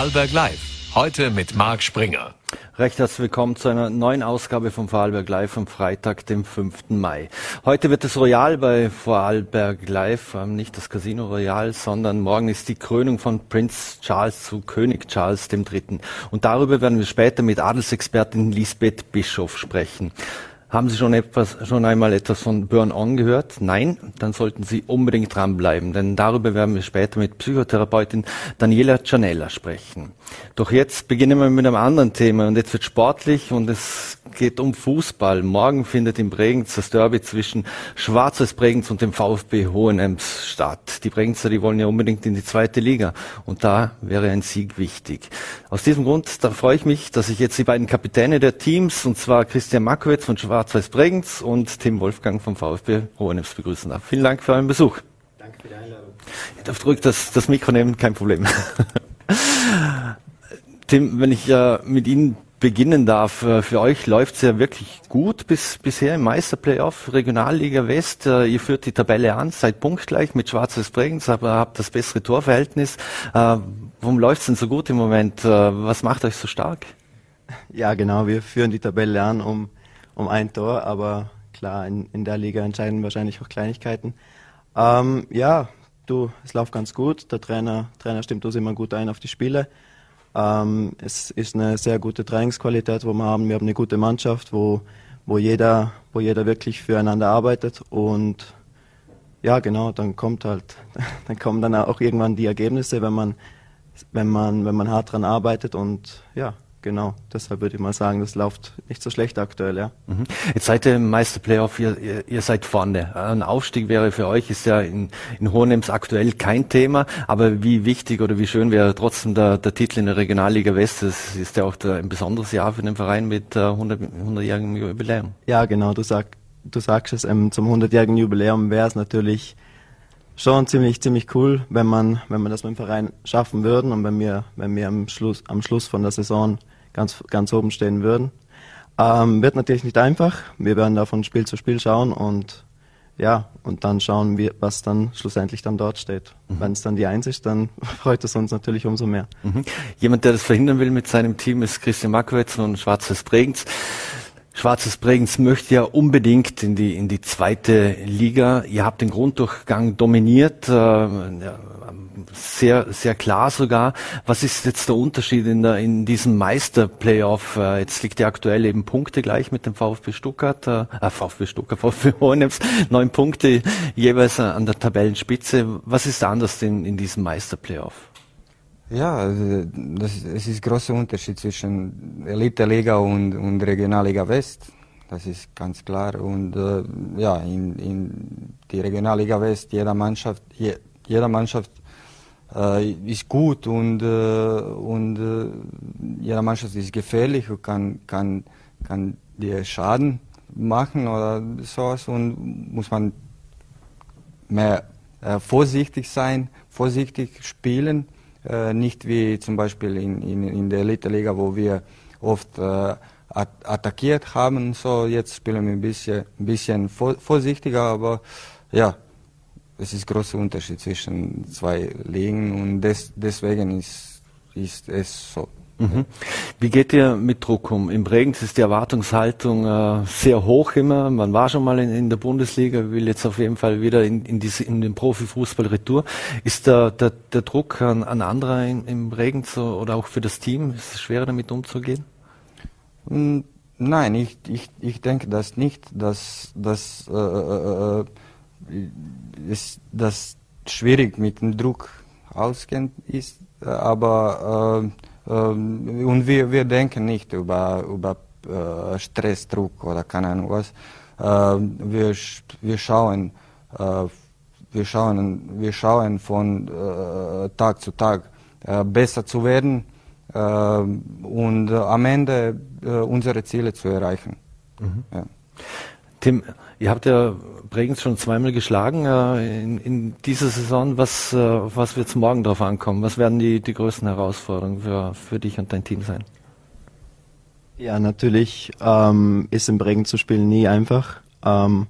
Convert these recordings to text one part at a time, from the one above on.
Vorarlberg Live. Heute mit Marc Springer. Recht herzlich willkommen zu einer neuen Ausgabe von Vorarlberg Live am Freitag, dem 5. Mai. Heute wird es Royal bei Vorarlberg Live, ähm, nicht das Casino Royal, sondern morgen ist die Krönung von Prinz Charles zu König Charles III. Und darüber werden wir später mit Adelsexpertin Lisbeth Bischof sprechen. Haben Sie schon etwas, schon einmal etwas von Burn On gehört? Nein? Dann sollten Sie unbedingt dranbleiben, denn darüber werden wir später mit Psychotherapeutin Daniela Cianella sprechen. Doch jetzt beginnen wir mit einem anderen Thema und jetzt wird sportlich und es geht um Fußball. Morgen findet in Bregenz das Derby zwischen Schwarzes Bregenz und dem VfB Hohenems statt. Die Bregenzer, die wollen ja unbedingt in die zweite Liga und da wäre ein Sieg wichtig. Aus diesem Grund, da freue ich mich, dass ich jetzt die beiden Kapitäne der Teams, und zwar Christian Makowitz von Schwarz-Weiß Bregenz und Tim Wolfgang vom VfB Hohenems begrüßen darf. Vielen Dank für euren Besuch. Danke für die Einladung. Ihr dürft ruhig das, das Mikro nehmen, kein Problem. Tim, wenn ich äh, mit Ihnen beginnen darf. Äh, für euch läuft es ja wirklich gut bis bisher im Meisterplayoff, Regionalliga West. Äh, ihr führt die Tabelle an, seid punktgleich mit Schwarzes Bregenz, aber habt das bessere Torverhältnis. Äh, warum läuft es denn so gut im Moment? Was macht euch so stark? Ja, genau. Wir führen die Tabelle an um, um ein Tor, aber klar, in, in der Liga entscheiden wahrscheinlich auch Kleinigkeiten. Ähm, ja, du, es läuft ganz gut. Der Trainer, Trainer stimmt uns immer gut ein auf die Spiele. Ähm, es ist eine sehr gute Trainingsqualität, wo wir haben. Wir haben eine gute Mannschaft, wo, wo, jeder, wo jeder wirklich füreinander arbeitet. Und ja, genau, dann kommt halt, dann kommen dann auch irgendwann die Ergebnisse, wenn man, wenn man, wenn man hart dran arbeitet. Und ja, Genau, deshalb würde ich mal sagen, das läuft nicht so schlecht aktuell, ja. Mhm. Jetzt seid ihr im Meisterplayoff, ihr, ihr, ihr, seid vorne. Ein Aufstieg wäre für euch, ist ja in, in Hohenems aktuell kein Thema, aber wie wichtig oder wie schön wäre trotzdem der, der Titel in der Regionalliga West, das ist ja auch der, ein besonderes Jahr für den Verein mit äh, 100, 100-jährigen Jubiläum. Ja, genau, du, sag, du sagst es, ähm, zum 100-jährigen Jubiläum wäre es natürlich schon ziemlich, ziemlich cool, wenn man, wenn man das mit dem Verein schaffen würden und wenn wir, wenn wir am Schluss, am Schluss von der Saison ganz, ganz oben stehen würden. Ähm, wird natürlich nicht einfach. Wir werden da von Spiel zu Spiel schauen und ja, und dann schauen wir, was dann schlussendlich dann dort steht. Mhm. Wenn es dann die Eins ist, dann freut es uns natürlich umso mehr. Mhm. Jemand, der das verhindern will mit seinem Team, ist Christian Makowitz und Schwarzes Bregenz. Schwarzes Bregenz möchte ja unbedingt in die, in die zweite Liga. Ihr habt den Grunddurchgang dominiert, äh, sehr, sehr klar sogar. Was ist jetzt der Unterschied in, der, in diesem Meister-Playoff? Äh, jetzt liegt ihr aktuell eben Punkte gleich mit dem VfB Stuttgart, äh, äh VfB Stuttgart, VfB Hohenems, neun Punkte jeweils an der Tabellenspitze. Was ist anders in, in diesem Meister-Playoff? Ja, das, es ist ein großer Unterschied zwischen Elite-Liga und, und Regionalliga West. Das ist ganz klar. Und äh, ja, in, in die Regionalliga West, jeder Mannschaft, je, jeder Mannschaft äh, ist gut und, äh, und äh, jeder Mannschaft ist gefährlich und kann, kann, kann dir Schaden machen oder sowas und muss man mehr äh, vorsichtig sein, vorsichtig spielen nicht wie zum Beispiel in, in, in der Elite-Liga, wo wir oft äh, attackiert haben. So, jetzt spielen wir ein bisschen, ein bisschen vorsichtiger, aber ja, es ist ein großer Unterschied zwischen zwei Ligen und des, deswegen ist, ist es so. Mhm. Wie geht ihr mit Druck um? Im Bregenz ist die Erwartungshaltung äh, sehr hoch immer. Man war schon mal in, in, der Bundesliga, will jetzt auf jeden Fall wieder in, in, diese, in den Profifußball retour. Ist der, der, der Druck an, an andere in, im Bregenz oder auch für das Team, ist es schwerer damit umzugehen? Hm, nein, ich, ich, ich denke das nicht, dass, dass, äh, äh, äh ist, dass schwierig mit dem Druck ausgehen ist, aber äh, und wir, wir denken nicht über, über äh, Stressdruck oder keine Ahnung was. Ähm, wir, wir schauen, äh, wir schauen, wir schauen von äh, Tag zu Tag besser zu werden und am Ende unsere Ziele zu erreichen. Mhm. Ja. Tim, ihr habt ja Bregenz schon zweimal geschlagen äh, in, in, dieser Saison. Was, äh, was wird es morgen darauf ankommen? Was werden die, die größten Herausforderungen für, für dich und dein Team sein? Ja, natürlich ähm, ist im Bregenz zu spielen nie einfach. Ähm,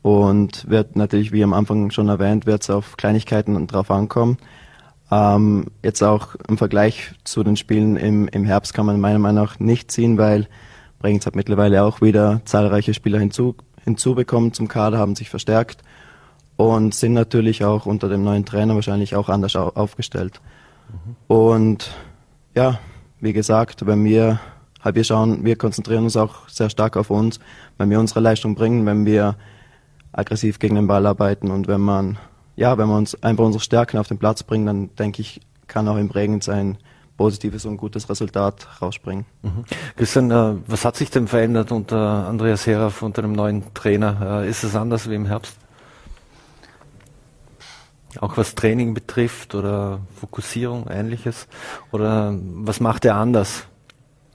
und wird natürlich, wie am Anfang schon erwähnt, wird es auf Kleinigkeiten drauf ankommen. Ähm, jetzt auch im Vergleich zu den Spielen im, im Herbst kann man meiner Meinung nach nicht ziehen, weil Bregenz hat mittlerweile auch wieder zahlreiche Spieler hinzu, hinzubekommen zum Kader, haben sich verstärkt und sind natürlich auch unter dem neuen Trainer wahrscheinlich auch anders aufgestellt. Mhm. Und ja, wie gesagt, wenn wir halt wir schauen, wir konzentrieren uns auch sehr stark auf uns, wenn wir unsere Leistung bringen, wenn wir aggressiv gegen den Ball arbeiten und wenn man ja, wenn wir uns einfach unsere Stärken auf den Platz bringen, dann denke ich, kann auch im Bregenz ein positives und gutes Resultat rausspringen. Mhm. Christian, äh, was hat sich denn verändert unter Andreas Heraff, unter dem neuen Trainer? Äh, ist es anders wie im Herbst? Auch was Training betrifft oder Fokussierung, ähnliches? Oder was macht er anders?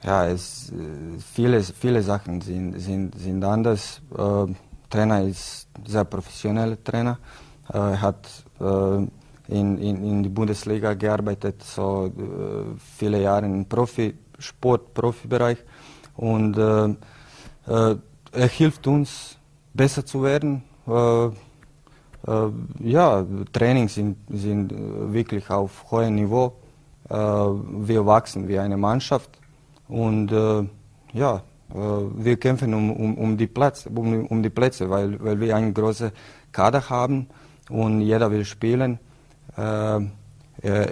Ja, es, äh, viele, viele Sachen sind, sind, sind anders. Äh, Trainer ist sehr professioneller Trainer. Äh, er hat äh, in, in, in die Bundesliga gearbeitet, so äh, viele Jahre im Profisport, Profibereich. Und äh, er hilft uns, besser zu werden. ja, Trainings sind, sind wirklich auf hohem Niveau. wir wachsen wie eine Mannschaft. Und ja, wir kämpfen um, um, um, die Platz, um, um die Plätze, weil, weil wir einen großen Kader haben und jeder will spielen. Äh, äh,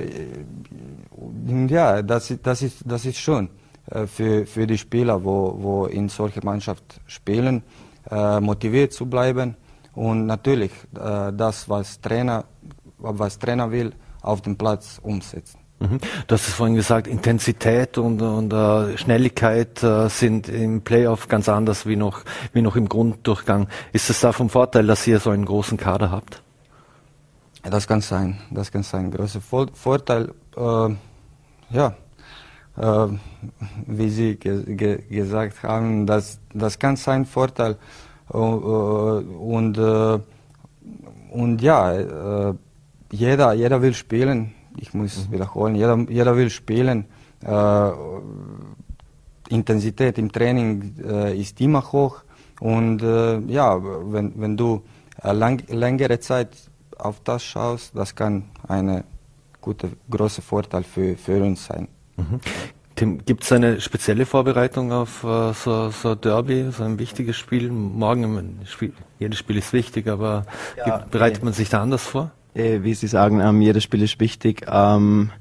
ja, das, das, ist, das ist schon äh, für, für die Spieler, wo, wo in solcher Mannschaft spielen, äh, motiviert zu bleiben und natürlich das, was Trainer, was Trainer will, auf dem Platz umsetzen. Mhm. Du hast es vorhin gesagt, Intensität und, und uh, Schnelligkeit uh, sind im Playoff ganz anders wie noch, wie noch im Grunddurchgang. Ist es da vom Vorteil, dass ihr so einen großen Kader habt? Das kann sein, das kann sein. Großer Vorteil, äh, ja, äh, wie Sie ge ge gesagt haben, das, das kann sein Vorteil. Uh, und, uh, und ja, uh, jeder, jeder will spielen. Ich muss mhm. wiederholen, jeder, jeder will spielen. Intensität im Training ist immer hoch. Und ja, wenn, wenn du lang, längere Zeit auf das schaust, das kann ein guter, großer Vorteil für, für uns sein. Mhm. Tim, gibt es eine spezielle Vorbereitung auf uh, so, so Derby, so ein wichtiges Spiel? Morgen, Spiel, jedes Spiel ist wichtig, aber ja, gibt, bereitet äh, man sich da anders vor? Äh, wie Sie sagen, ähm, jedes Spiel ist wichtig. Ähm,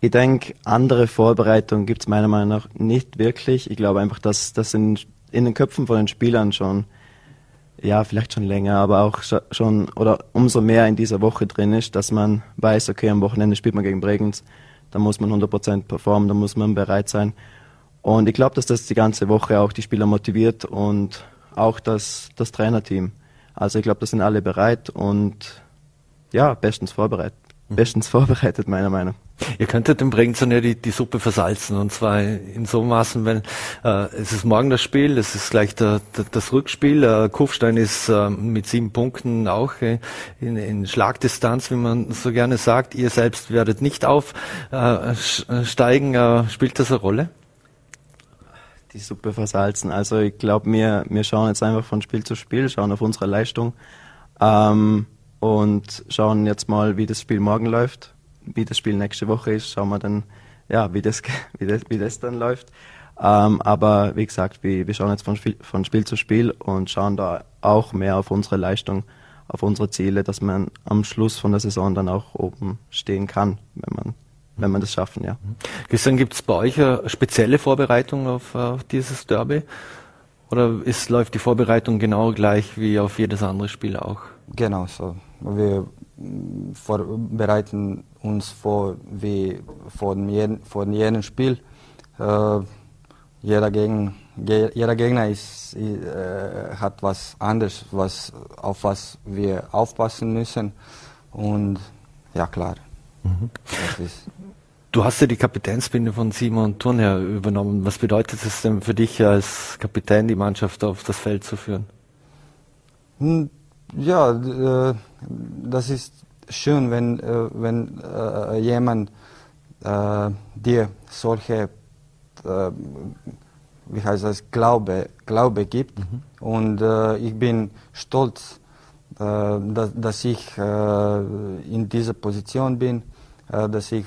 ich denke, andere Vorbereitung gibt es meiner Meinung nach nicht wirklich. Ich glaube einfach, dass das in, in den Köpfen von den Spielern schon ja, vielleicht schon länger, aber auch schon oder umso mehr in dieser Woche drin ist, dass man weiß, okay, am Wochenende spielt man gegen Bregenz, da muss man 100% performen, da muss man bereit sein. Und ich glaube, dass das die ganze Woche auch die Spieler motiviert und auch das, das Trainerteam. Also ich glaube, da sind alle bereit und ja, bestens vorbereitet. Mhm. Bestens vorbereitet, meiner Meinung nach. Ihr könntet dem Bregenzern ja die, die Suppe versalzen und zwar in so Maßen, wenn äh, es ist morgen das Spiel, es ist gleich der, der, das Rückspiel. Äh, Kufstein ist äh, mit sieben Punkten auch äh, in, in Schlagdistanz, wie man so gerne sagt. Ihr selbst werdet nicht aufsteigen. Äh, äh, spielt das eine Rolle? Die Suppe versalzen. Also ich glaube, wir, wir schauen jetzt einfach von Spiel zu Spiel, schauen auf unsere Leistung ähm, und schauen jetzt mal, wie das Spiel morgen läuft wie das Spiel nächste Woche ist, schauen wir dann, ja, wie das, wie das, wie das dann läuft. Ähm, aber wie gesagt, wir, wir schauen jetzt von Spiel, von Spiel zu Spiel und schauen da auch mehr auf unsere Leistung, auf unsere Ziele, dass man am Schluss von der Saison dann auch oben stehen kann, wenn man wenn man das schaffen, ja. Christian, gibt es bei euch eine spezielle Vorbereitung auf, auf dieses Derby? Oder ist, läuft die Vorbereitung genau gleich wie auf jedes andere Spiel auch? Genau so. Wir vorbereiten uns vor wie von, jeden, von jedem Spiel. Äh, jeder, Gegner, jeder Gegner ist, äh, hat was anderes, was, auf was wir aufpassen müssen. Und ja, klar. Mhm. Du hast ja die Kapitänsbinde von Simon Thurnherr übernommen. Was bedeutet es denn für dich als Kapitän, die Mannschaft auf das Feld zu führen? Hm, ja, äh, das ist schön, wenn, äh, wenn äh, jemand äh, dir solche, wie heißt das, Glaube, Glaube gibt. Mhm. Und ich bin stolz, dass, dass, ich in dieser Position bin. dass ich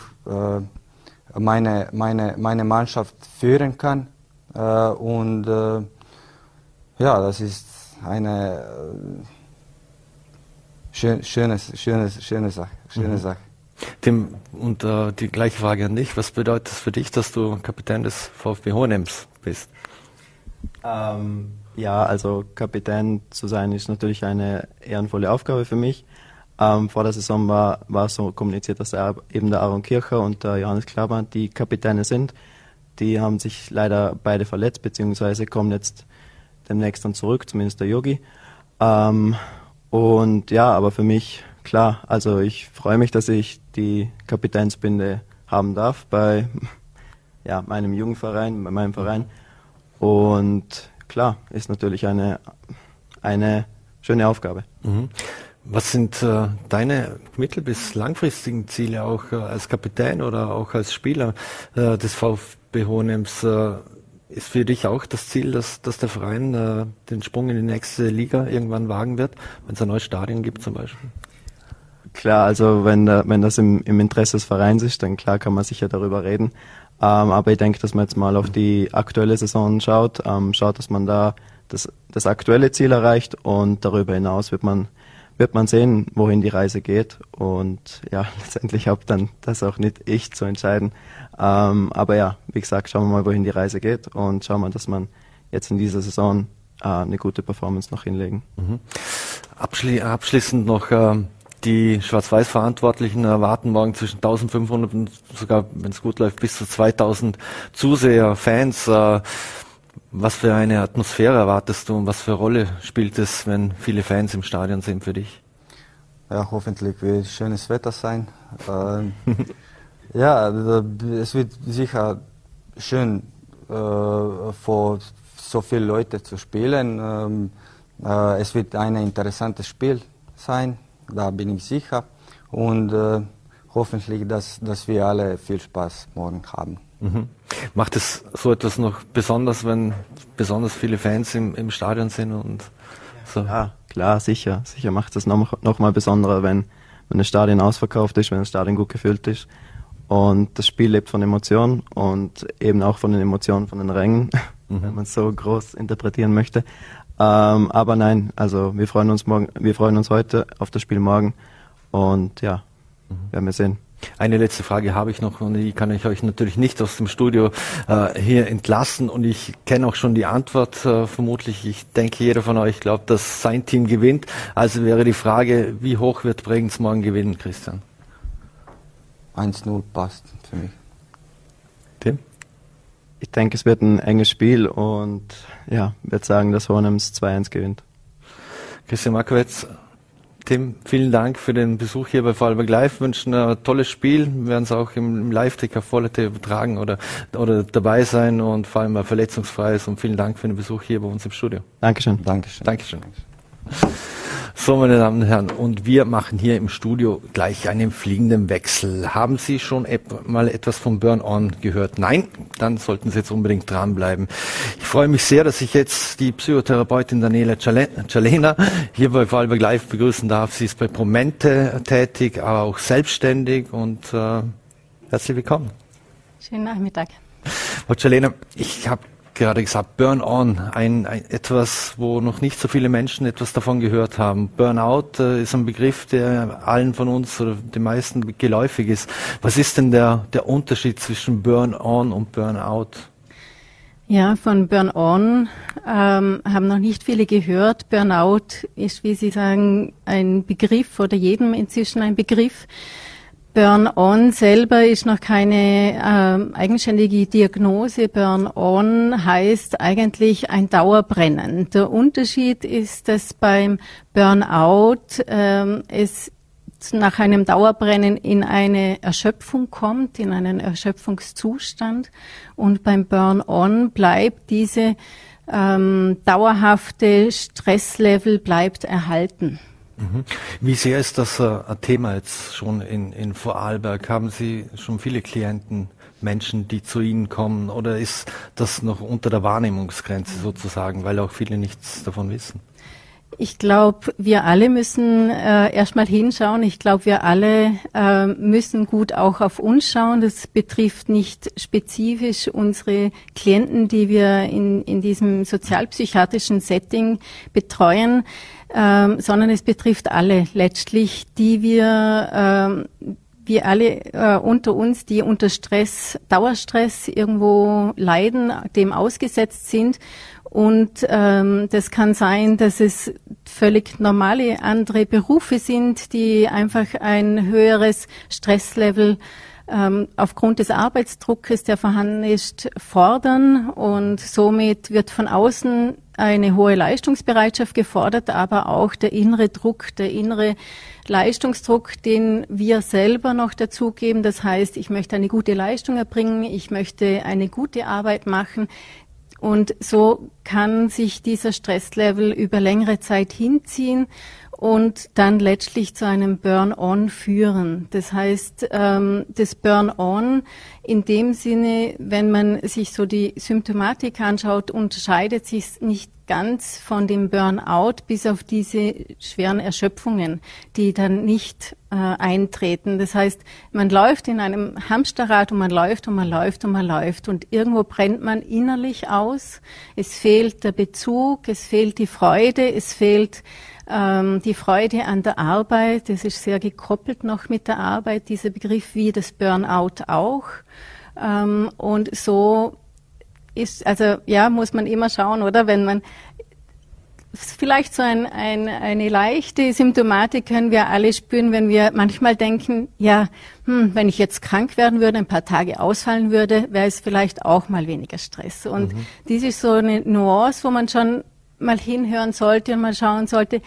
meine, meine, meine Mannschaft führen kann. Und ja, das ist eine schön, schöne, schöne, schöne Sache. Schöne mhm. Sache. Tim, und äh, die gleiche Frage an dich. Was bedeutet es für dich, dass du Kapitän des VfB Hohenems bist? Ähm, ja, also Kapitän zu sein ist natürlich eine ehrenvolle Aufgabe für mich. Ähm, vor der Saison war, war so kommuniziert, dass er, eben der Aaron Kircher und der Johannes Klaber die Kapitäne sind. Die haben sich leider beide verletzt, beziehungsweise kommen jetzt demnächst dann zurück, zumindest der Yogi. Ähm, und ja, aber für mich, klar, also ich freue mich, dass ich die Kapitänsbinde haben darf bei ja, meinem Jugendverein, bei meinem Verein. Und klar, ist natürlich eine, eine schöne Aufgabe. Mhm. Was sind äh, deine mittel- bis langfristigen Ziele auch äh, als Kapitän oder auch als Spieler äh, des VfB Hohenems? Äh, ist für dich auch das Ziel, dass, dass der Verein äh, den Sprung in die nächste Liga irgendwann wagen wird, wenn es ein neues Stadion gibt zum Beispiel? Klar, also wenn, da, wenn das im, im Interesse des Vereins ist, dann klar kann man sicher darüber reden. Ähm, aber ich denke, dass man jetzt mal auf die aktuelle Saison schaut, ähm, schaut, dass man da das, das aktuelle Ziel erreicht und darüber hinaus wird man wird man sehen, wohin die Reise geht. Und ja, letztendlich habe dann das auch nicht ich zu entscheiden. Ähm, aber ja, wie gesagt, schauen wir mal, wohin die Reise geht und schauen wir, dass man jetzt in dieser Saison äh, eine gute Performance noch hinlegen. Mhm. Abschli abschließend noch äh, die Schwarz-Weiß-Verantwortlichen erwarten morgen zwischen 1500 und sogar, wenn es gut läuft, bis zu 2000 Zuseher, Fans. Äh, was für eine Atmosphäre erwartest du und was für eine Rolle spielt es, wenn viele Fans im Stadion sind für dich? Ja, hoffentlich wird schönes Wetter sein. ähm, ja, es wird sicher schön, äh, vor so vielen Leuten zu spielen. Ähm, äh, es wird ein interessantes Spiel sein, da bin ich sicher. Und äh, hoffentlich, dass, dass wir alle viel Spaß morgen haben. Mhm. Macht es so etwas noch besonders, wenn besonders viele Fans im, im Stadion sind und so? Ja, klar, sicher. Sicher macht es noch, noch mal besonderer, wenn, wenn das Stadion ausverkauft ist, wenn das Stadion gut gefüllt ist. Und das Spiel lebt von Emotionen und eben auch von den Emotionen von den Rängen, mhm. wenn man es so groß interpretieren möchte. Ähm, aber nein, also wir freuen uns morgen, wir freuen uns heute auf das Spiel morgen und ja, mhm. werden wir sehen. Eine letzte Frage habe ich noch und die kann ich euch natürlich nicht aus dem Studio äh, hier entlassen und ich kenne auch schon die Antwort äh, vermutlich. Ich denke, jeder von euch glaubt, dass sein Team gewinnt. Also wäre die Frage, wie hoch wird Bregenz morgen gewinnen, Christian? 1-0 passt für mich. Tim? Ich denke, es wird ein enges Spiel und ja, würde sagen, dass Hornems 2-1 gewinnt. Christian Markowitz, Tim, vielen Dank für den Besuch hier bei Vorarlberg Live. Wünschen ein tolles Spiel. Wir werden es auch im Live-Ticker Vorleute übertragen oder, oder dabei sein und vor allem ein verletzungsfreies. Und vielen Dank für den Besuch hier bei uns im Studio. Dankeschön. Dankeschön. Dankeschön. So, meine Damen und Herren, und wir machen hier im Studio gleich einen fliegenden Wechsel. Haben Sie schon mal etwas vom Burn-On gehört? Nein? Dann sollten Sie jetzt unbedingt dranbleiben. Ich freue mich sehr, dass ich jetzt die Psychotherapeutin Daniela Cialena hier bei Vorarlberg Live begrüßen darf. Sie ist bei Promente tätig, aber auch selbstständig und äh, herzlich willkommen. Schönen Nachmittag. Frau Cialena, ich habe gerade gesagt, Burn-on, ein, ein, etwas, wo noch nicht so viele Menschen etwas davon gehört haben. Burnout äh, ist ein Begriff, der allen von uns oder den meisten geläufig ist. Was ist denn der, der Unterschied zwischen Burn-on und Burnout? Ja, von Burn-on ähm, haben noch nicht viele gehört. Burnout ist, wie Sie sagen, ein Begriff oder jedem inzwischen ein Begriff. Burn-on selber ist noch keine äh, eigenständige Diagnose. Burn-on heißt eigentlich ein Dauerbrennen. Der Unterschied ist, dass beim Burnout äh, es nach einem Dauerbrennen in eine Erschöpfung kommt, in einen Erschöpfungszustand. Und beim Burn-on bleibt diese ähm, dauerhafte Stresslevel bleibt erhalten. Mhm. Wie sehr ist das äh, ein Thema jetzt schon in, in Vorarlberg? Haben Sie schon viele Klienten, Menschen, die zu Ihnen kommen? Oder ist das noch unter der Wahrnehmungsgrenze sozusagen, weil auch viele nichts davon wissen? Ich glaube, wir alle müssen äh, erstmal hinschauen. Ich glaube, wir alle äh, müssen gut auch auf uns schauen. Das betrifft nicht spezifisch unsere Klienten, die wir in, in diesem sozialpsychiatrischen Setting betreuen, ähm, sondern es betrifft alle letztlich, die wir ähm, wir alle äh, unter uns, die unter Stress, Dauerstress irgendwo leiden, dem ausgesetzt sind und ähm, das kann sein, dass es völlig normale andere Berufe sind, die einfach ein höheres Stresslevel ähm, aufgrund des Arbeitsdruckes, der vorhanden ist, fordern. Und somit wird von außen eine hohe Leistungsbereitschaft gefordert, aber auch der innere Druck, der innere Leistungsdruck, den wir selber noch dazugeben. Das heißt, ich möchte eine gute Leistung erbringen, ich möchte eine gute Arbeit machen, und so kann sich dieser Stresslevel über längere Zeit hinziehen und dann letztlich zu einem Burn-on führen. Das heißt, ähm, das Burn-on in dem Sinne, wenn man sich so die Symptomatik anschaut, unterscheidet sich nicht ganz von dem Burnout bis auf diese schweren Erschöpfungen, die dann nicht äh, eintreten. Das heißt, man läuft in einem Hamsterrad und man läuft und man läuft und man läuft und irgendwo brennt man innerlich aus. Es fehlt der Bezug, es fehlt die Freude, es fehlt ähm, die Freude an der Arbeit. Das ist sehr gekoppelt noch mit der Arbeit, dieser Begriff wie das Burnout auch. Ähm, und so ist, also ja, muss man immer schauen, oder? Wenn man vielleicht so ein, ein, eine leichte Symptomatik können wir alle spüren, wenn wir manchmal denken, ja, hm, wenn ich jetzt krank werden würde, ein paar Tage ausfallen würde, wäre es vielleicht auch mal weniger Stress. Und mhm. dies ist so eine Nuance, wo man schon mal hinhören sollte und mal schauen sollte,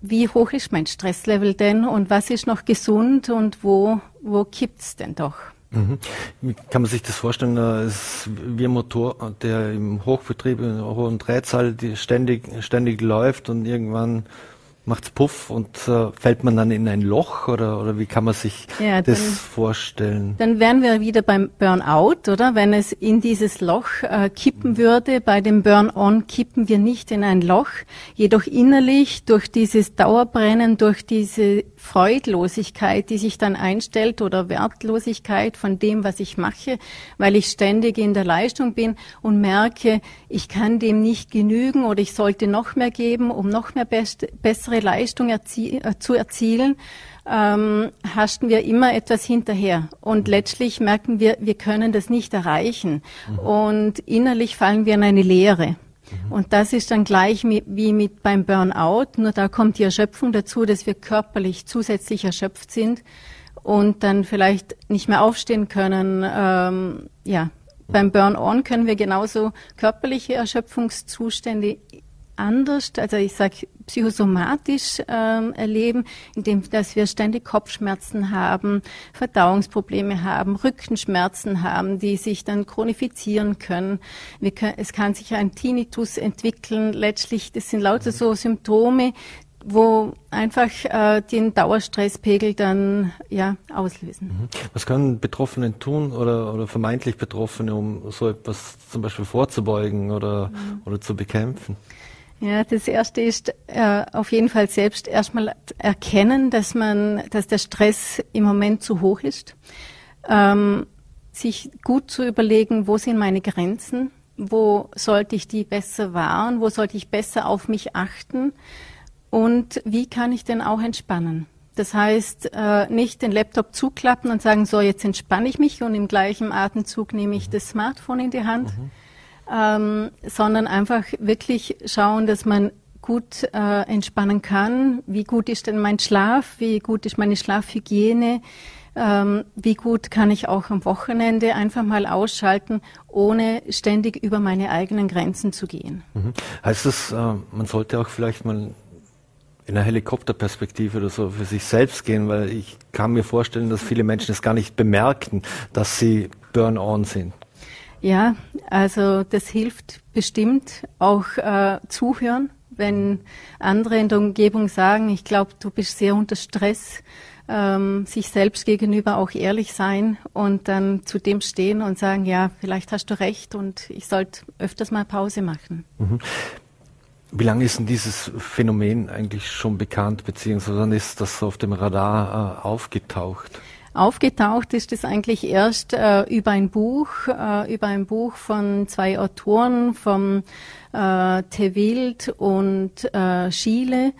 wie hoch ist mein Stresslevel denn und was ist noch gesund und wo, wo kippt's denn doch? Mhm. Wie kann man sich das vorstellen? Es ist wie ein Motor, der im Hochbetrieb, in hohen Drehzahl ständig, ständig läuft und irgendwann macht's Puff und äh, fällt man dann in ein Loch oder, oder wie kann man sich ja, das dann, vorstellen? Dann wären wir wieder beim Burnout, oder? Wenn es in dieses Loch äh, kippen würde, bei dem Burn-on kippen wir nicht in ein Loch, jedoch innerlich durch dieses Dauerbrennen, durch diese Freudlosigkeit, die sich dann einstellt oder Wertlosigkeit von dem, was ich mache, weil ich ständig in der Leistung bin und merke, ich kann dem nicht genügen oder ich sollte noch mehr geben, um noch mehr best, bessere Leistung erzie äh, zu erzielen, ähm, haschten wir immer etwas hinterher. Und letztlich merken wir, wir können das nicht erreichen. Mhm. Und innerlich fallen wir in eine Leere. Mhm. Und das ist dann gleich wie mit beim Burnout, nur da kommt die Erschöpfung dazu, dass wir körperlich zusätzlich erschöpft sind und dann vielleicht nicht mehr aufstehen können. Ähm, ja, beim Burn-on können wir genauso körperliche Erschöpfungszustände anders, also ich sage psychosomatisch ähm, erleben, indem dass wir ständig Kopfschmerzen haben, Verdauungsprobleme haben, Rückenschmerzen haben, die sich dann chronifizieren können. können es kann sich ein Tinnitus entwickeln. Letztlich, das sind lauter so Symptome, wo einfach äh, den Dauerstresspegel dann ja auslösen. Mhm. Was können Betroffene tun oder, oder vermeintlich Betroffene, um so etwas zum Beispiel vorzubeugen oder, mhm. oder zu bekämpfen? Ja, das erste ist äh, auf jeden Fall selbst erstmal erkennen, dass man, dass der Stress im Moment zu hoch ist. Ähm, sich gut zu überlegen, wo sind meine Grenzen, wo sollte ich die besser wahren, wo sollte ich besser auf mich achten und wie kann ich denn auch entspannen. Das heißt, äh, nicht den Laptop zuklappen und sagen, so jetzt entspanne ich mich und im gleichen Atemzug nehme ich das Smartphone in die Hand. Mhm ähm, sondern einfach wirklich schauen, dass man gut äh, entspannen kann. Wie gut ist denn mein Schlaf? Wie gut ist meine Schlafhygiene? Ähm, wie gut kann ich auch am Wochenende einfach mal ausschalten, ohne ständig über meine eigenen Grenzen zu gehen? Mhm. Heißt das, äh, man sollte auch vielleicht mal in einer Helikopterperspektive oder so für sich selbst gehen, weil ich kann mir vorstellen, dass viele Menschen es gar nicht bemerken, dass sie Burn-on sind. Ja, also das hilft bestimmt auch äh, zuhören, wenn andere in der Umgebung sagen, ich glaube, du bist sehr unter Stress, ähm, sich selbst gegenüber auch ehrlich sein und dann zu dem stehen und sagen, ja, vielleicht hast du recht und ich sollte öfters mal Pause machen. Mhm. Wie lange ist denn dieses Phänomen eigentlich schon bekannt, beziehungsweise wann ist das auf dem Radar äh, aufgetaucht? Aufgetaucht ist es eigentlich erst äh, über ein Buch, äh, über ein Buch von zwei Autoren, vom äh, Tewild und äh, Schiele,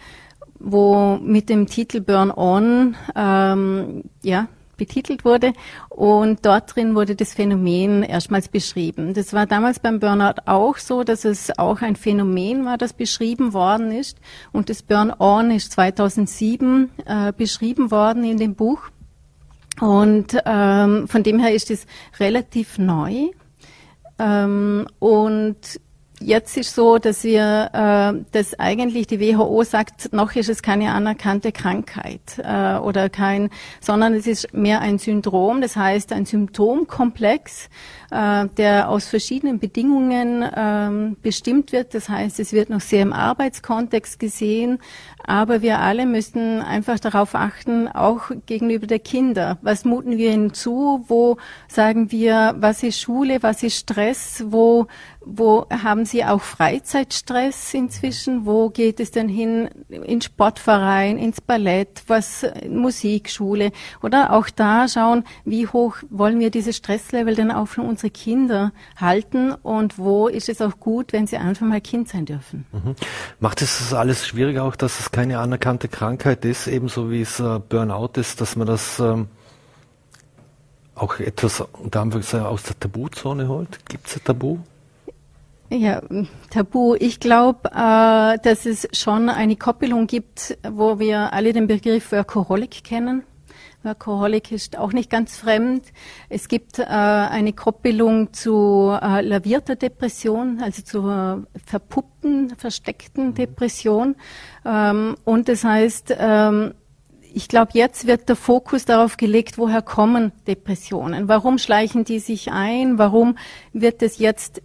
wo mit dem Titel Burn On ähm, ja, betitelt wurde. Und dort drin wurde das Phänomen erstmals beschrieben. Das war damals beim Burnout auch so, dass es auch ein Phänomen war, das beschrieben worden ist. Und das Burn-On ist 2007 äh, beschrieben worden in dem Buch. Und ähm, von dem her ist es relativ neu. Ähm, und jetzt ist so, dass wir, äh, dass eigentlich die WHO sagt, noch ist es keine anerkannte Krankheit äh, oder kein, sondern es ist mehr ein Syndrom, das heißt ein Symptomkomplex, äh, der aus verschiedenen Bedingungen ähm, bestimmt wird. Das heißt, es wird noch sehr im Arbeitskontext gesehen, aber wir alle müssen einfach darauf achten, auch gegenüber der Kinder. Was muten wir ihnen zu? Wo sagen wir, was ist Schule, was ist Stress? Wo, wo haben sie auch Freizeitstress inzwischen? Wo geht es denn hin? In Sportverein, ins Ballett, was, Musikschule? Oder auch da schauen, wie hoch wollen wir dieses Stresslevel denn auch von unsere Kinder halten und wo ist es auch gut, wenn sie einfach mal Kind sein dürfen. Mhm. Macht es das alles schwieriger auch, dass es keine anerkannte Krankheit ist, ebenso wie es äh, Burnout ist, dass man das ähm, auch etwas unter Anführungszeichen aus der Tabuzone holt? Gibt es ein Tabu? Ja, Tabu. Ich glaube, äh, dass es schon eine Koppelung gibt, wo wir alle den Begriff Workaholic kennen. Workaholic ist auch nicht ganz fremd. Es gibt äh, eine Koppelung zu äh, lavierter Depression, also zur verpuppten, versteckten mhm. Depression. Ähm, und das heißt, ähm, ich glaube, jetzt wird der Fokus darauf gelegt, woher kommen Depressionen? Warum schleichen die sich ein? Warum wird es jetzt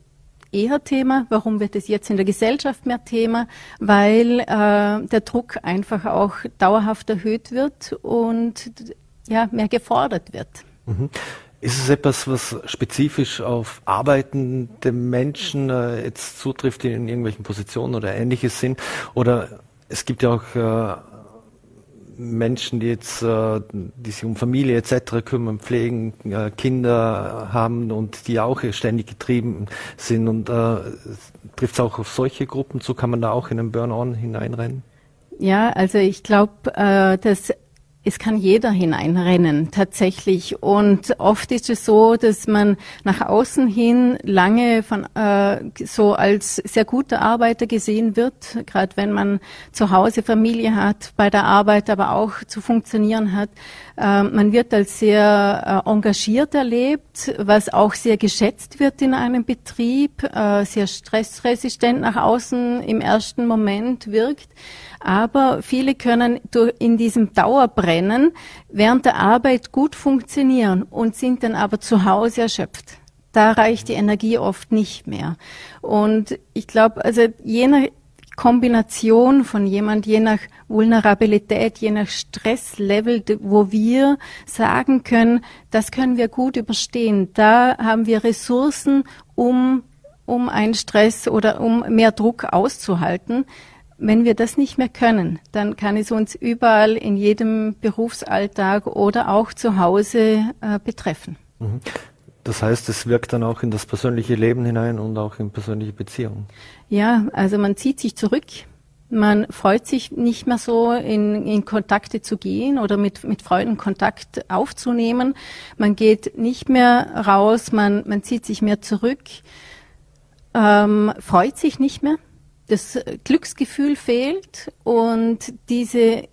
eher Thema? Warum wird es jetzt in der Gesellschaft mehr Thema? Weil äh, der Druck einfach auch dauerhaft erhöht wird und ja, mehr gefordert wird. Mhm. Ist es etwas, was spezifisch auf arbeitende Menschen äh, jetzt zutrifft, die in irgendwelchen Positionen oder ähnliches sind? Oder es gibt ja auch äh, Menschen, die jetzt, äh, die sich um Familie etc. kümmern, pflegen, äh, Kinder haben und die auch ständig getrieben sind. Und äh, trifft es auch auf solche Gruppen zu? Kann man da auch in einen Burn-on hineinrennen? Ja, also ich glaube, äh, dass es kann jeder hineinrennen, tatsächlich. Und oft ist es so, dass man nach außen hin lange von, äh, so als sehr guter Arbeiter gesehen wird, gerade wenn man zu Hause Familie hat, bei der Arbeit aber auch zu funktionieren hat. Äh, man wird als sehr äh, engagiert erlebt, was auch sehr geschätzt wird in einem Betrieb, äh, sehr stressresistent nach außen im ersten Moment wirkt. Aber viele können in diesem Dauerbrennen während der Arbeit gut funktionieren und sind dann aber zu Hause erschöpft. Da reicht die Energie oft nicht mehr. Und ich glaube, also je nach Kombination von jemand, je nach Vulnerabilität, je nach Stresslevel, wo wir sagen können, das können wir gut überstehen. Da haben wir Ressourcen, um um einen Stress oder um mehr Druck auszuhalten. Wenn wir das nicht mehr können, dann kann es uns überall in jedem Berufsalltag oder auch zu Hause äh, betreffen. Das heißt, es wirkt dann auch in das persönliche Leben hinein und auch in persönliche Beziehungen. Ja, also man zieht sich zurück. Man freut sich nicht mehr so, in, in Kontakte zu gehen oder mit, mit Freunden Kontakt aufzunehmen. Man geht nicht mehr raus, man, man zieht sich mehr zurück, ähm, freut sich nicht mehr das Glücksgefühl fehlt und diese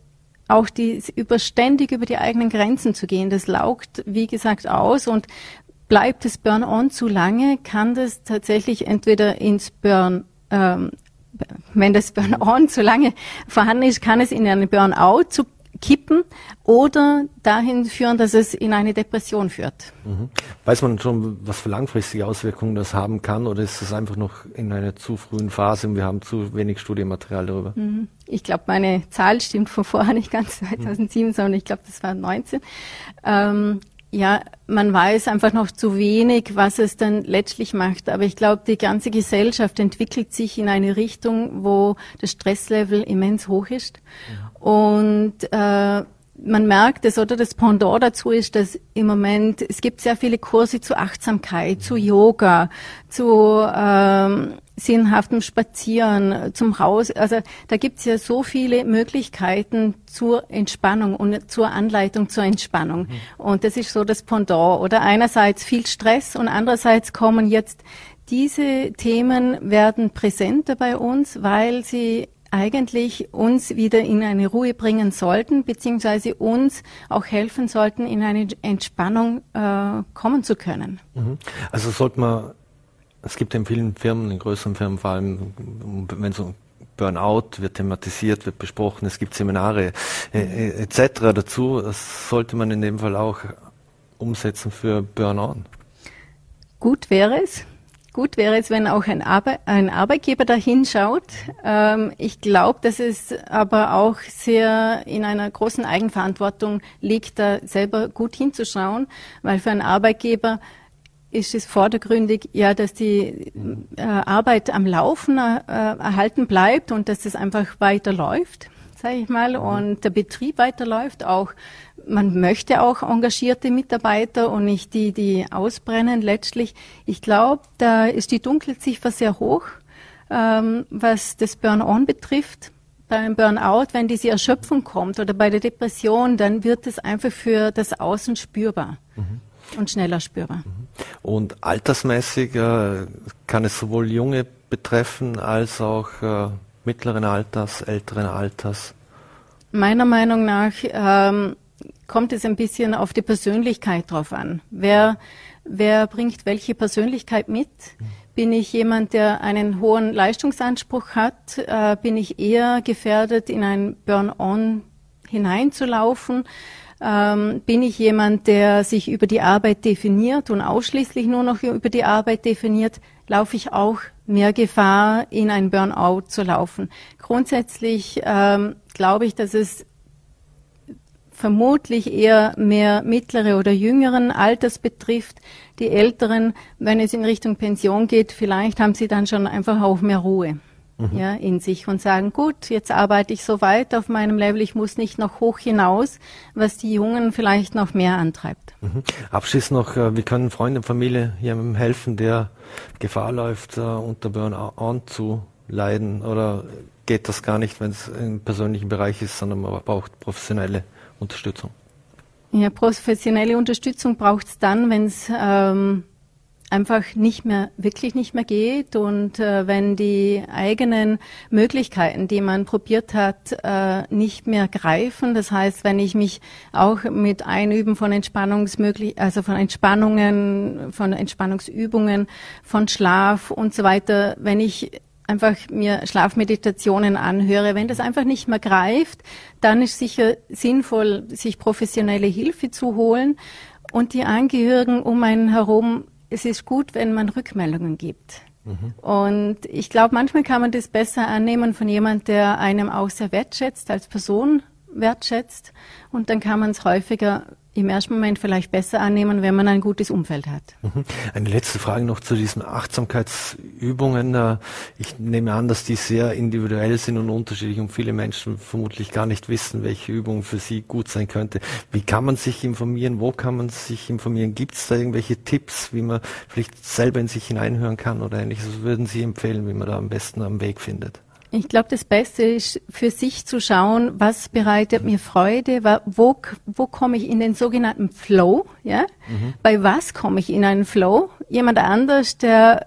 auch die überständig über die eigenen Grenzen zu gehen, das laugt, wie gesagt, aus und bleibt das Burn-on zu lange, kann das tatsächlich entweder ins Burn, ähm, wenn das Burn-on zu lange vorhanden ist, kann es in einen Burnout zu kippen oder dahin führen, dass es in eine Depression führt. Mhm. Weiß man schon, was für langfristige Auswirkungen das haben kann oder ist es einfach noch in einer zu frühen Phase und wir haben zu wenig Studienmaterial darüber? Mhm. Ich glaube, meine Zahl stimmt von vorher nicht ganz 2007, mhm. sondern ich glaube, das war 19. Ähm, ja, man weiß einfach noch zu wenig, was es dann letztlich macht. Aber ich glaube, die ganze Gesellschaft entwickelt sich in eine Richtung, wo das Stresslevel immens hoch ist. Mhm. Und äh, man merkt es oder das Pendant dazu ist, dass im Moment es gibt sehr viele Kurse zu Achtsamkeit, zu Yoga, zu ähm, sinnhaftem Spazieren, zum Raus. Also da gibt's ja so viele Möglichkeiten zur Entspannung und zur Anleitung zur Entspannung. Mhm. Und das ist so das Pendant. Oder einerseits viel Stress und andererseits kommen jetzt diese Themen werden präsenter bei uns, weil sie eigentlich uns wieder in eine Ruhe bringen sollten, beziehungsweise uns auch helfen sollten, in eine Entspannung äh, kommen zu können. Mhm. Also sollte man, es gibt in vielen Firmen, in größeren Firmen vor allem, wenn so Burnout wird thematisiert, wird besprochen, es gibt Seminare äh, äh etc. dazu, das sollte man in dem Fall auch umsetzen für Burnout. Gut wäre es, Gut wäre es, wenn auch ein, Arbe ein Arbeitgeber da hinschaut. Ähm, ich glaube, dass es aber auch sehr in einer großen Eigenverantwortung liegt, da selber gut hinzuschauen, weil für einen Arbeitgeber ist es vordergründig, ja, dass die äh, Arbeit am Laufen äh, erhalten bleibt und dass es einfach weiterläuft sage ich mal, mhm. und der Betrieb weiterläuft. Auch man möchte auch engagierte Mitarbeiter und nicht die, die ausbrennen. Letztlich, ich glaube, da ist die Dunkelziffer sehr hoch, ähm, was das Burn-on betrifft. Beim Burnout, wenn diese Erschöpfung kommt oder bei der Depression, dann wird es einfach für das Außen spürbar. Mhm und schneller spürbar. Mhm. Und altersmäßig äh, kann es sowohl junge betreffen als auch äh, mittleren Alters, älteren Alters? Meiner Meinung nach ähm, kommt es ein bisschen auf die Persönlichkeit drauf an. Wer, wer bringt welche Persönlichkeit mit? Bin ich jemand, der einen hohen Leistungsanspruch hat? Äh, bin ich eher gefährdet, in ein Burn-on hineinzulaufen? Ähm, bin ich jemand, der sich über die Arbeit definiert und ausschließlich nur noch über die Arbeit definiert? Laufe ich auch mehr Gefahr, in ein Burnout zu laufen? Grundsätzlich ähm, glaube ich, dass es vermutlich eher mehr mittlere oder jüngeren Alters betrifft. Die Älteren, wenn es in Richtung Pension geht, vielleicht haben sie dann schon einfach auch mehr Ruhe mhm. ja, in sich und sagen, gut, jetzt arbeite ich so weit auf meinem Level, ich muss nicht noch hoch hinaus, was die Jungen vielleicht noch mehr antreibt. Mhm. Abschließend noch, äh, wie können Freunde und Familie jemandem helfen, der Gefahr läuft, äh, unter Burnout zu leiden oder geht das gar nicht, wenn es im persönlichen Bereich ist, sondern man braucht professionelle Unterstützung? Ja, professionelle Unterstützung braucht es dann, wenn es ähm, einfach nicht mehr, wirklich nicht mehr geht und äh, wenn die eigenen Möglichkeiten, die man probiert hat, äh, nicht mehr greifen. Das heißt, wenn ich mich auch mit Einüben von Entspannungsmöglich, also von Entspannungen, von Entspannungsübungen, von Schlaf und so weiter, wenn ich einfach mir Schlafmeditationen anhöre, wenn das einfach nicht mehr greift, dann ist sicher sinnvoll, sich professionelle Hilfe zu holen und die Angehörigen um einen herum es ist gut, wenn man Rückmeldungen gibt. Mhm. Und ich glaube, manchmal kann man das besser annehmen von jemand, der einem auch sehr wertschätzt, als Person wertschätzt. Und dann kann man es häufiger im ersten Moment vielleicht besser annehmen, wenn man ein gutes Umfeld hat. Mhm. Eine letzte Frage noch zu diesen Achtsamkeitsübungen. Ich nehme an, dass die sehr individuell sind und unterschiedlich und viele Menschen vermutlich gar nicht wissen, welche Übung für sie gut sein könnte. Wie kann man sich informieren? Wo kann man sich informieren? Gibt es da irgendwelche Tipps, wie man vielleicht selber in sich hineinhören kann oder ähnliches? Was würden Sie empfehlen, wie man da am besten am Weg findet? Ich glaube, das Beste ist für sich zu schauen, was bereitet mir Freude, wo, wo komme ich in den sogenannten Flow, ja? Mhm. Bei was komme ich in einen Flow? Jemand anders, der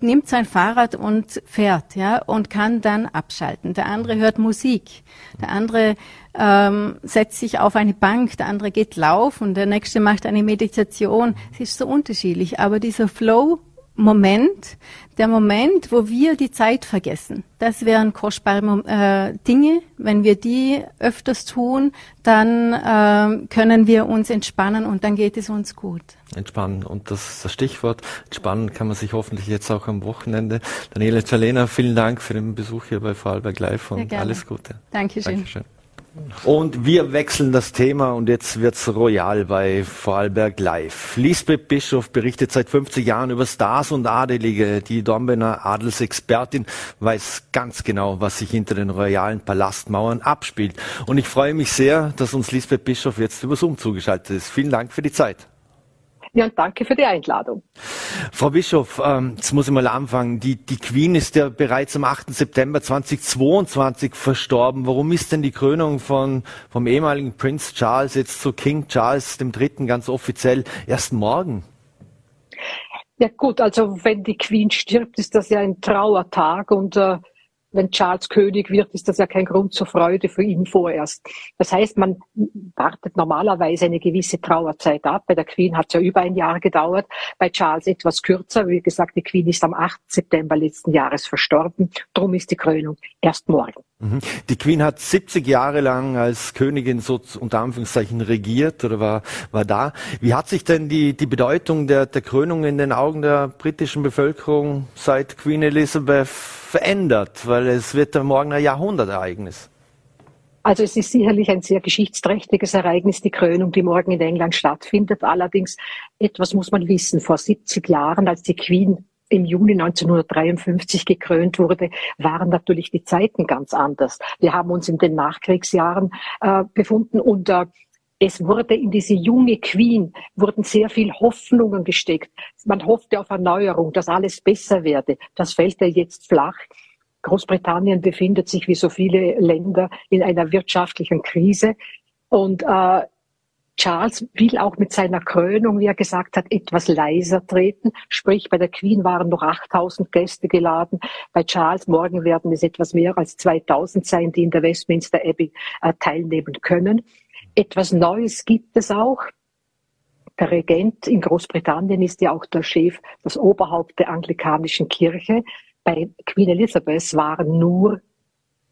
nimmt sein Fahrrad und fährt, ja, und kann dann abschalten. Der andere hört Musik, der andere ähm, setzt sich auf eine Bank, der andere geht laufen, der nächste macht eine Meditation. Es ist so unterschiedlich, aber dieser Flow Moment, der Moment, wo wir die Zeit vergessen. Das wären kostbare äh, Dinge. Wenn wir die öfters tun, dann äh, können wir uns entspannen und dann geht es uns gut. Entspannen. Und das, das Stichwort entspannen kann man sich hoffentlich jetzt auch am Wochenende. Daniela Cialena, vielen Dank für den Besuch hier bei Vorarlberg Live und alles Gute. Dankeschön. Dankeschön. Und wir wechseln das Thema und jetzt wird's royal bei Vorarlberg Live. Lisbeth Bischof berichtet seit 50 Jahren über Stars und Adelige. Die Dornbirner Adelsexpertin weiß ganz genau, was sich hinter den royalen Palastmauern abspielt. Und ich freue mich sehr, dass uns Lisbeth Bischof jetzt über Zoom zugeschaltet ist. Vielen Dank für die Zeit. Ja, und danke für die Einladung. Frau Bischof, ähm, jetzt muss ich mal anfangen. Die, die Queen ist ja bereits am 8. September 2022 verstorben. Warum ist denn die Krönung von, vom ehemaligen Prinz Charles jetzt zu King Charles III. ganz offiziell erst morgen? Ja gut, also wenn die Queen stirbt, ist das ja ein Trauertag und äh, wenn Charles König wird, ist das ja kein Grund zur Freude für ihn vorerst. Das heißt, man wartet normalerweise eine gewisse Trauerzeit ab. Bei der Queen hat es ja über ein Jahr gedauert, bei Charles etwas kürzer. Wie gesagt, die Queen ist am 8. September letzten Jahres verstorben. Drum ist die Krönung erst morgen. Mhm. Die Queen hat 70 Jahre lang als Königin so unter Anführungszeichen regiert oder war, war da. Wie hat sich denn die, die Bedeutung der, der Krönung in den Augen der britischen Bevölkerung seit Queen Elizabeth verändert? Weil es wird ja morgen ein Jahrhundertereignis. Also es ist sicherlich ein sehr geschichtsträchtiges Ereignis, die Krönung, die morgen in England stattfindet. Allerdings, etwas muss man wissen. Vor 70 Jahren, als die Queen im Juni 1953 gekrönt wurde, waren natürlich die Zeiten ganz anders. Wir haben uns in den Nachkriegsjahren äh, befunden und äh, es wurde in diese junge Queen, wurden sehr viel Hoffnungen gesteckt. Man hoffte auf Erneuerung, dass alles besser werde. Das fällt ja jetzt flach. Großbritannien befindet sich wie so viele Länder in einer wirtschaftlichen Krise. Und äh, Charles will auch mit seiner Krönung, wie er gesagt hat, etwas leiser treten. Sprich, bei der Queen waren noch 8000 Gäste geladen. Bei Charles morgen werden es etwas mehr als 2000 sein, die in der Westminster Abbey äh, teilnehmen können. Etwas Neues gibt es auch. Der Regent in Großbritannien ist ja auch der Chef, das Oberhaupt der anglikanischen Kirche. Bei Queen Elizabeth waren nur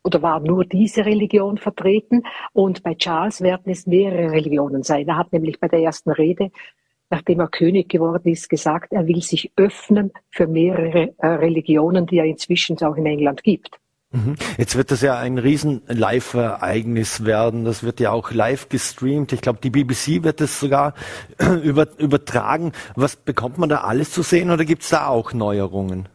oder war nur diese Religion vertreten. Und bei Charles werden es mehrere Religionen sein. Er hat nämlich bei der ersten Rede, nachdem er König geworden ist, gesagt, er will sich öffnen für mehrere äh, Religionen, die er inzwischen auch in England gibt. Mhm. Jetzt wird das ja ein riesen Live-Ereignis werden. Das wird ja auch live gestreamt. Ich glaube, die BBC wird es sogar über, übertragen. Was bekommt man da alles zu sehen oder gibt es da auch Neuerungen?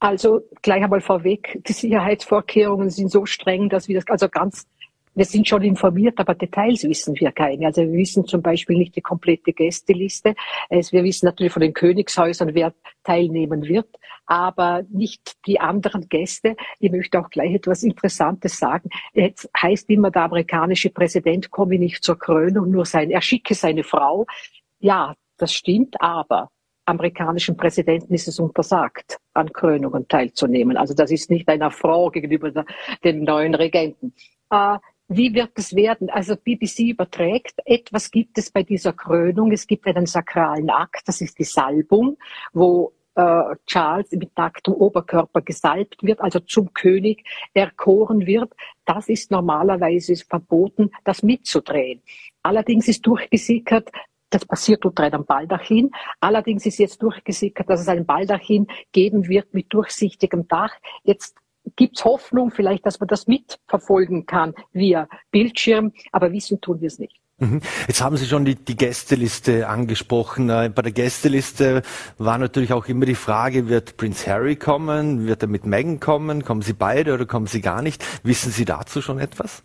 Also gleich einmal vorweg, die Sicherheitsvorkehrungen sind so streng, dass wir das also ganz, wir sind schon informiert, aber Details wissen wir keine. Also wir wissen zum Beispiel nicht die komplette Gästeliste. Wir wissen natürlich von den Königshäusern, wer teilnehmen wird, aber nicht die anderen Gäste. Ich möchte auch gleich etwas Interessantes sagen. Es heißt immer, der amerikanische Präsident komme nicht zur Krönung, nur sein, er schicke seine Frau. Ja, das stimmt, aber amerikanischen Präsidenten ist es untersagt, an Krönungen teilzunehmen. Also das ist nicht eine Frau gegenüber der, den neuen Regenten. Äh, wie wird es werden? Also BBC überträgt, etwas gibt es bei dieser Krönung. Es gibt einen sakralen Akt, das ist die Salbung, wo äh, Charles mit nacktem Oberkörper gesalbt wird, also zum König erkoren wird. Das ist normalerweise verboten, das mitzudrehen. Allerdings ist durchgesickert, das passiert unter einem Baldachin. Allerdings ist jetzt durchgesickert, dass es einen Baldachin geben wird mit durchsichtigem Dach. Jetzt gibt's Hoffnung vielleicht, dass man das mitverfolgen kann via Bildschirm, aber wissen tun wir es nicht. Mhm. Jetzt haben Sie schon die, die Gästeliste angesprochen. Äh, bei der Gästeliste war natürlich auch immer die Frage, wird Prince Harry kommen? Wird er mit Meghan kommen? Kommen Sie beide oder kommen Sie gar nicht? Wissen Sie dazu schon etwas?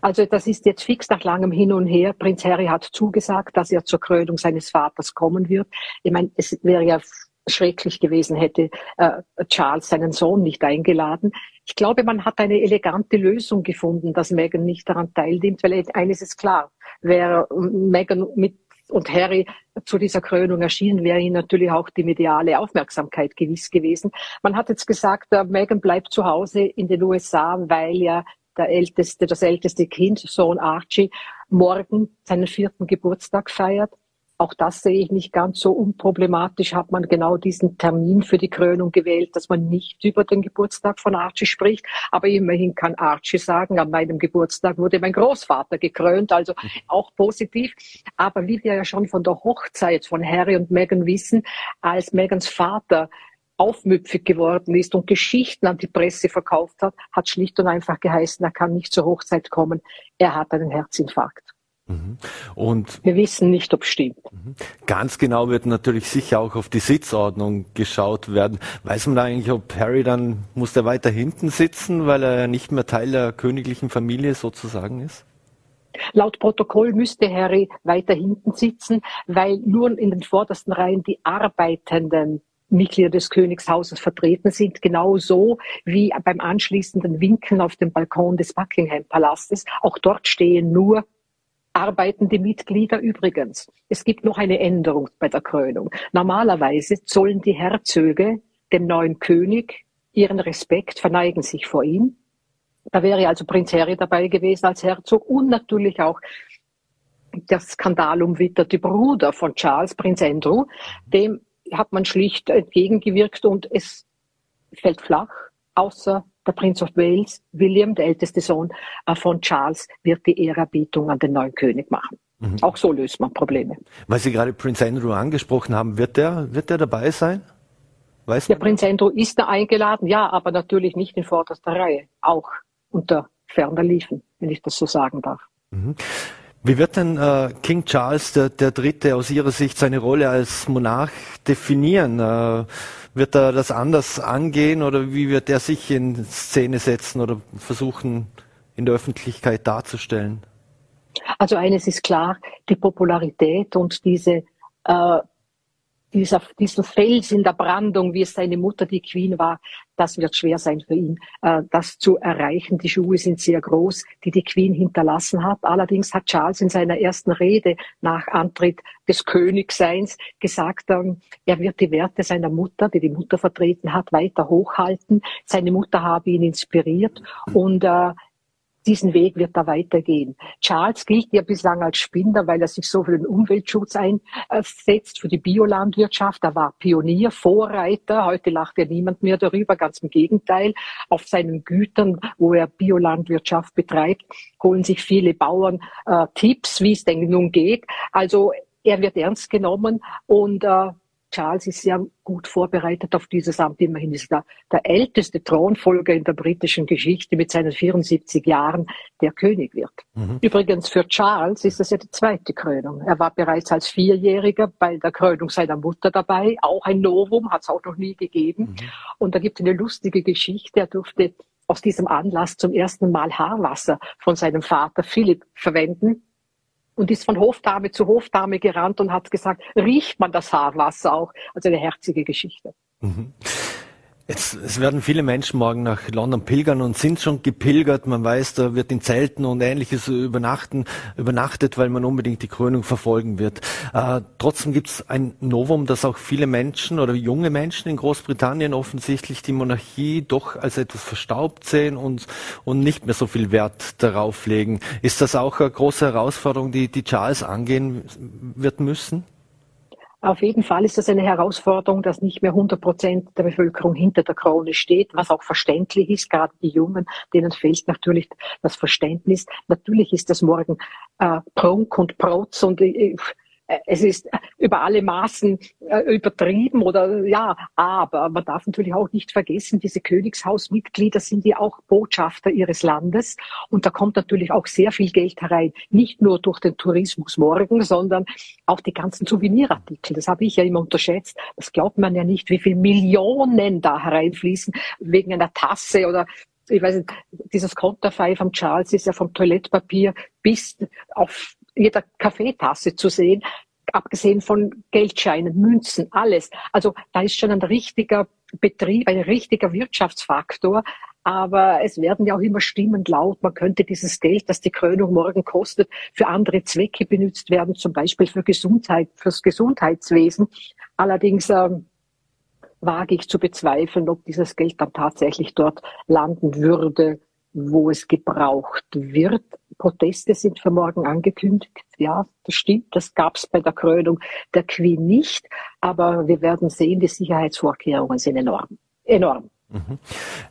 Also das ist jetzt fix nach langem Hin und Her. Prinz Harry hat zugesagt, dass er zur Krönung seines Vaters kommen wird. Ich meine, es wäre ja schrecklich gewesen, hätte äh, Charles seinen Sohn nicht eingeladen. Ich glaube, man hat eine elegante Lösung gefunden, dass Meghan nicht daran teilnimmt, weil eines ist klar, wäre Meghan mit und Harry zu dieser Krönung erschienen, wäre ihnen natürlich auch die mediale Aufmerksamkeit gewiss gewesen. Man hat jetzt gesagt, äh, Meghan bleibt zu Hause in den USA, weil ja der älteste, das älteste Kind, Sohn Archie, morgen seinen vierten Geburtstag feiert. Auch das sehe ich nicht ganz so unproblematisch. Hat man genau diesen Termin für die Krönung gewählt, dass man nicht über den Geburtstag von Archie spricht. Aber immerhin kann Archie sagen, an meinem Geburtstag wurde mein Großvater gekrönt, also auch positiv. Aber wie wir ja schon von der Hochzeit von Harry und Meghan wissen, als Megans Vater aufmüpfig geworden ist und Geschichten an die Presse verkauft hat, hat schlicht und einfach geheißen, er kann nicht zur Hochzeit kommen, er hat einen Herzinfarkt. Mhm. Und wir wissen nicht, ob es stimmt. Mhm. Ganz genau wird natürlich sicher auch auf die Sitzordnung geschaut werden. Weiß man eigentlich, ob Harry dann muss er weiter hinten sitzen, weil er nicht mehr Teil der königlichen Familie sozusagen ist? Laut Protokoll müsste Harry weiter hinten sitzen, weil nur in den vordersten Reihen die arbeitenden Mitglieder des Königshauses vertreten sind, genauso wie beim anschließenden Winken auf dem Balkon des Buckingham Palastes. Auch dort stehen nur arbeitende Mitglieder übrigens. Es gibt noch eine Änderung bei der Krönung. Normalerweise zollen die Herzöge dem neuen König ihren Respekt, verneigen sich vor ihm. Da wäre also Prinz Harry dabei gewesen als Herzog und natürlich auch der skandalumwitterte Bruder von Charles, Prinz Andrew. Dem hat man schlicht entgegengewirkt und es fällt flach, außer der Prinz of Wales, William, der älteste Sohn äh, von Charles, wird die Ehrerbietung an den neuen König machen. Mhm. Auch so löst man Probleme. Weil Sie gerade Prinz Andrew angesprochen haben, wird der, wird der dabei sein? Weiß der Prinz Andrew ist da eingeladen, ja, aber natürlich nicht in vorderster Reihe. Auch unter ferner Liefen, wenn ich das so sagen darf. Mhm. Wie wird denn äh, King Charles der, der Dritte aus Ihrer Sicht seine Rolle als Monarch definieren? Äh, wird er das anders angehen oder wie wird er sich in Szene setzen oder versuchen, in der Öffentlichkeit darzustellen? Also eines ist klar, die Popularität und diese äh, dieser, diesen Fels in der Brandung, wie es seine Mutter die Queen war, das wird schwer sein für ihn, äh, das zu erreichen. Die Schuhe sind sehr groß, die die Queen hinterlassen hat. Allerdings hat Charles in seiner ersten Rede nach Antritt des Königseins gesagt, ähm, er wird die Werte seiner Mutter, die die Mutter vertreten hat, weiter hochhalten. Seine Mutter habe ihn inspiriert und äh, diesen Weg wird er weitergehen. Charles gilt ja bislang als Spinner, weil er sich so für den Umweltschutz einsetzt, für die Biolandwirtschaft. Er war Pionier, Vorreiter. Heute lacht ja niemand mehr darüber. Ganz im Gegenteil. Auf seinen Gütern, wo er Biolandwirtschaft betreibt, holen sich viele Bauern äh, Tipps, wie es denn nun geht. Also er wird ernst genommen und äh, Charles ist sehr gut vorbereitet auf dieses Amt. Immerhin ist er der älteste Thronfolger in der britischen Geschichte mit seinen 74 Jahren, der König wird. Mhm. Übrigens für Charles ist das ja die zweite Krönung. Er war bereits als Vierjähriger bei der Krönung seiner Mutter dabei. Auch ein Novum, hat es auch noch nie gegeben. Mhm. Und da gibt es eine lustige Geschichte. Er durfte aus diesem Anlass zum ersten Mal Haarwasser von seinem Vater Philipp verwenden und ist von Hofdame zu Hofdame gerannt und hat gesagt, riecht man das Haarwasser auch? Also eine herzige Geschichte. Mhm. Jetzt, es werden viele Menschen morgen nach London pilgern und sind schon gepilgert. Man weiß, da wird in Zelten und ähnliches übernachten, übernachtet, weil man unbedingt die Krönung verfolgen wird. Äh, trotzdem gibt es ein Novum, dass auch viele Menschen oder junge Menschen in Großbritannien offensichtlich die Monarchie doch als etwas verstaubt sehen und, und nicht mehr so viel Wert darauf legen. Ist das auch eine große Herausforderung, die, die Charles angehen wird müssen? Auf jeden Fall ist das eine Herausforderung, dass nicht mehr 100 Prozent der Bevölkerung hinter der Krone steht, was auch verständlich ist. Gerade die Jungen, denen fehlt natürlich das Verständnis. Natürlich ist das morgen äh, Prunk und Protz und äh, es ist über alle Maßen äh, übertrieben oder ja, aber man darf natürlich auch nicht vergessen, diese Königshausmitglieder sind ja auch Botschafter ihres Landes und da kommt natürlich auch sehr viel Geld herein, nicht nur durch den Tourismus morgen, sondern auch die ganzen Souvenirartikel. Das habe ich ja immer unterschätzt. Das glaubt man ja nicht, wie viel Millionen da hereinfließen wegen einer Tasse oder ich weiß nicht, dieses Konterfei vom Charles ist ja vom Toilettpapier bis auf jeder Kaffeetasse zu sehen, abgesehen von Geldscheinen, Münzen, alles. Also da ist schon ein richtiger Betrieb, ein richtiger Wirtschaftsfaktor. Aber es werden ja auch immer Stimmen laut. Man könnte dieses Geld, das die Krönung morgen kostet, für andere Zwecke benutzt werden, zum Beispiel für Gesundheit, fürs Gesundheitswesen. Allerdings ähm, wage ich zu bezweifeln, ob dieses Geld dann tatsächlich dort landen würde, wo es gebraucht wird. Proteste sind für morgen angekündigt. Ja, das stimmt. Das gab es bei der Krönung der Queen nicht. Aber wir werden sehen, die Sicherheitsvorkehrungen sind enorm. Enorm. Mhm.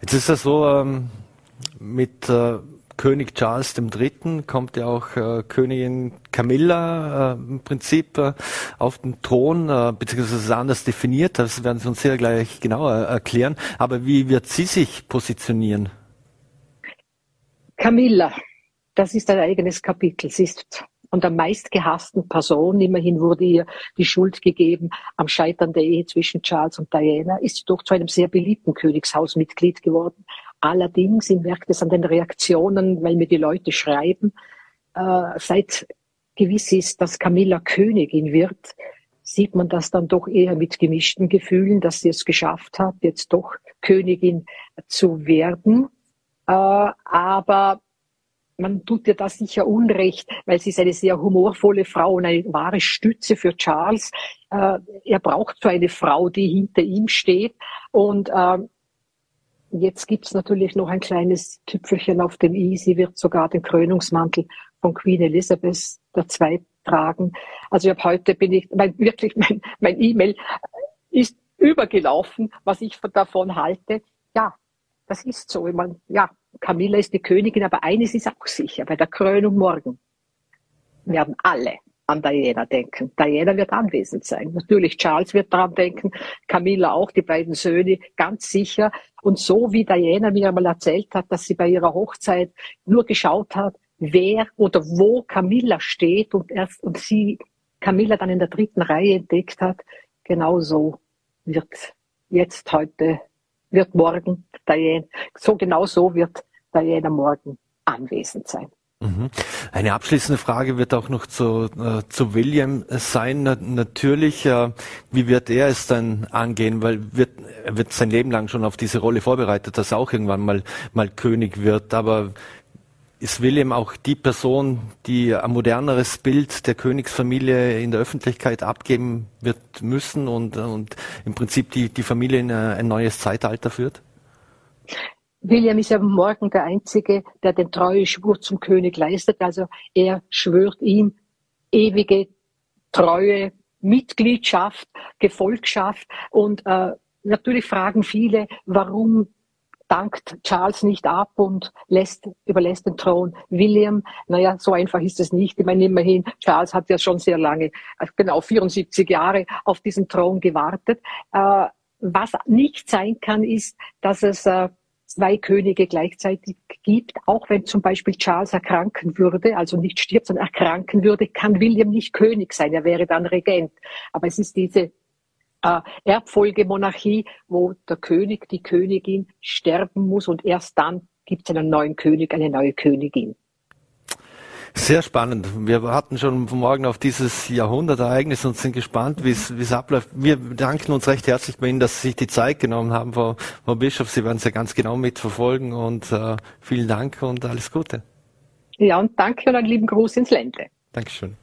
Jetzt ist das so ähm, mit äh, König Charles III. kommt ja auch äh, Königin Camilla äh, im Prinzip auf den Thron, beziehungsweise ist anders definiert. Das werden Sie uns sehr gleich genauer erklären. Aber wie wird sie sich positionieren? Camilla, das ist ein eigenes Kapitel. Sie ist von der meistgehassten Person, immerhin wurde ihr die Schuld gegeben am Scheitern der Ehe zwischen Charles und Diana, ist sie doch zu einem sehr beliebten Königshausmitglied geworden. Allerdings, ich merke das an den Reaktionen, weil mir die Leute schreiben, äh, seit gewiss ist, dass Camilla Königin wird, sieht man das dann doch eher mit gemischten Gefühlen, dass sie es geschafft hat, jetzt doch Königin zu werden. Äh, aber man tut ihr das sicher unrecht, weil sie ist eine sehr humorvolle Frau und eine wahre Stütze für Charles. Äh, er braucht so eine Frau, die hinter ihm steht. Und äh, jetzt gibt's natürlich noch ein kleines Tüpfelchen auf dem i. Sie wird sogar den Krönungsmantel von Queen Elizabeth II tragen. Also ich habe heute bin ich mein, wirklich mein mein E-Mail ist übergelaufen, was ich davon halte. Ja, das ist so. Ich meine, ja, Camilla ist die Königin, aber eines ist auch sicher, bei der Krönung morgen werden alle an Diana denken. Diana wird anwesend sein. Natürlich, Charles wird daran denken, Camilla auch, die beiden Söhne, ganz sicher. Und so wie Diana mir einmal erzählt hat, dass sie bei ihrer Hochzeit nur geschaut hat, wer oder wo Camilla steht und erst und sie Camilla dann in der dritten Reihe entdeckt hat, genau so wird jetzt heute wird morgen Diana, so genau so wird Diana morgen anwesend sein. Mhm. Eine abschließende Frage wird auch noch zu, äh, zu William sein. Na, natürlich, äh, wie wird er es dann angehen? Weil wird, er wird sein Leben lang schon auf diese Rolle vorbereitet, dass er auch irgendwann mal, mal König wird. Aber ist William auch die Person, die ein moderneres Bild der Königsfamilie in der Öffentlichkeit abgeben wird müssen und, und im Prinzip die, die Familie in ein neues Zeitalter führt? William ist ja morgen der Einzige, der den treue Schwur zum König leistet. Also er schwört ihm ewige Treue, Mitgliedschaft, Gefolgschaft. Und äh, natürlich fragen viele, warum dankt Charles nicht ab und lässt, überlässt den Thron William. Naja, so einfach ist es nicht. Ich meine, immerhin, Charles hat ja schon sehr lange, äh, genau 74 Jahre auf diesen Thron gewartet. Äh, was nicht sein kann, ist, dass es äh, zwei Könige gleichzeitig gibt, auch wenn zum Beispiel Charles erkranken würde, also nicht stirbt, sondern erkranken würde, kann William nicht König sein, er wäre dann Regent. Aber es ist diese äh, Erbfolgemonarchie, wo der König, die Königin sterben muss und erst dann gibt es einen neuen König, eine neue Königin. Sehr spannend. Wir warten schon von morgen auf dieses Jahrhundertereignis und sind gespannt, wie es abläuft. Wir bedanken uns recht herzlich bei Ihnen, dass Sie sich die Zeit genommen haben, Frau, Frau Bischof. Sie werden es ja ganz genau mitverfolgen und äh, vielen Dank und alles Gute. Ja, und danke und einen lieben Gruß ins Ländle. Dankeschön.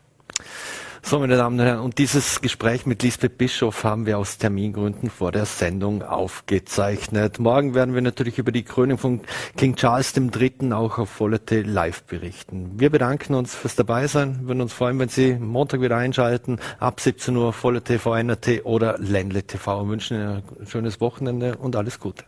So, meine Damen und Herren, und dieses Gespräch mit Lisbeth Bischof haben wir aus Termingründen vor der Sendung aufgezeichnet. Morgen werden wir natürlich über die Krönung von King Charles III. auch auf Vollete live berichten. Wir bedanken uns fürs Dabeisein, würden uns freuen, wenn Sie Montag wieder einschalten, ab 17 Uhr Vollete, VNRT oder Ländle TV. Wir wünschen Ihnen ein schönes Wochenende und alles Gute.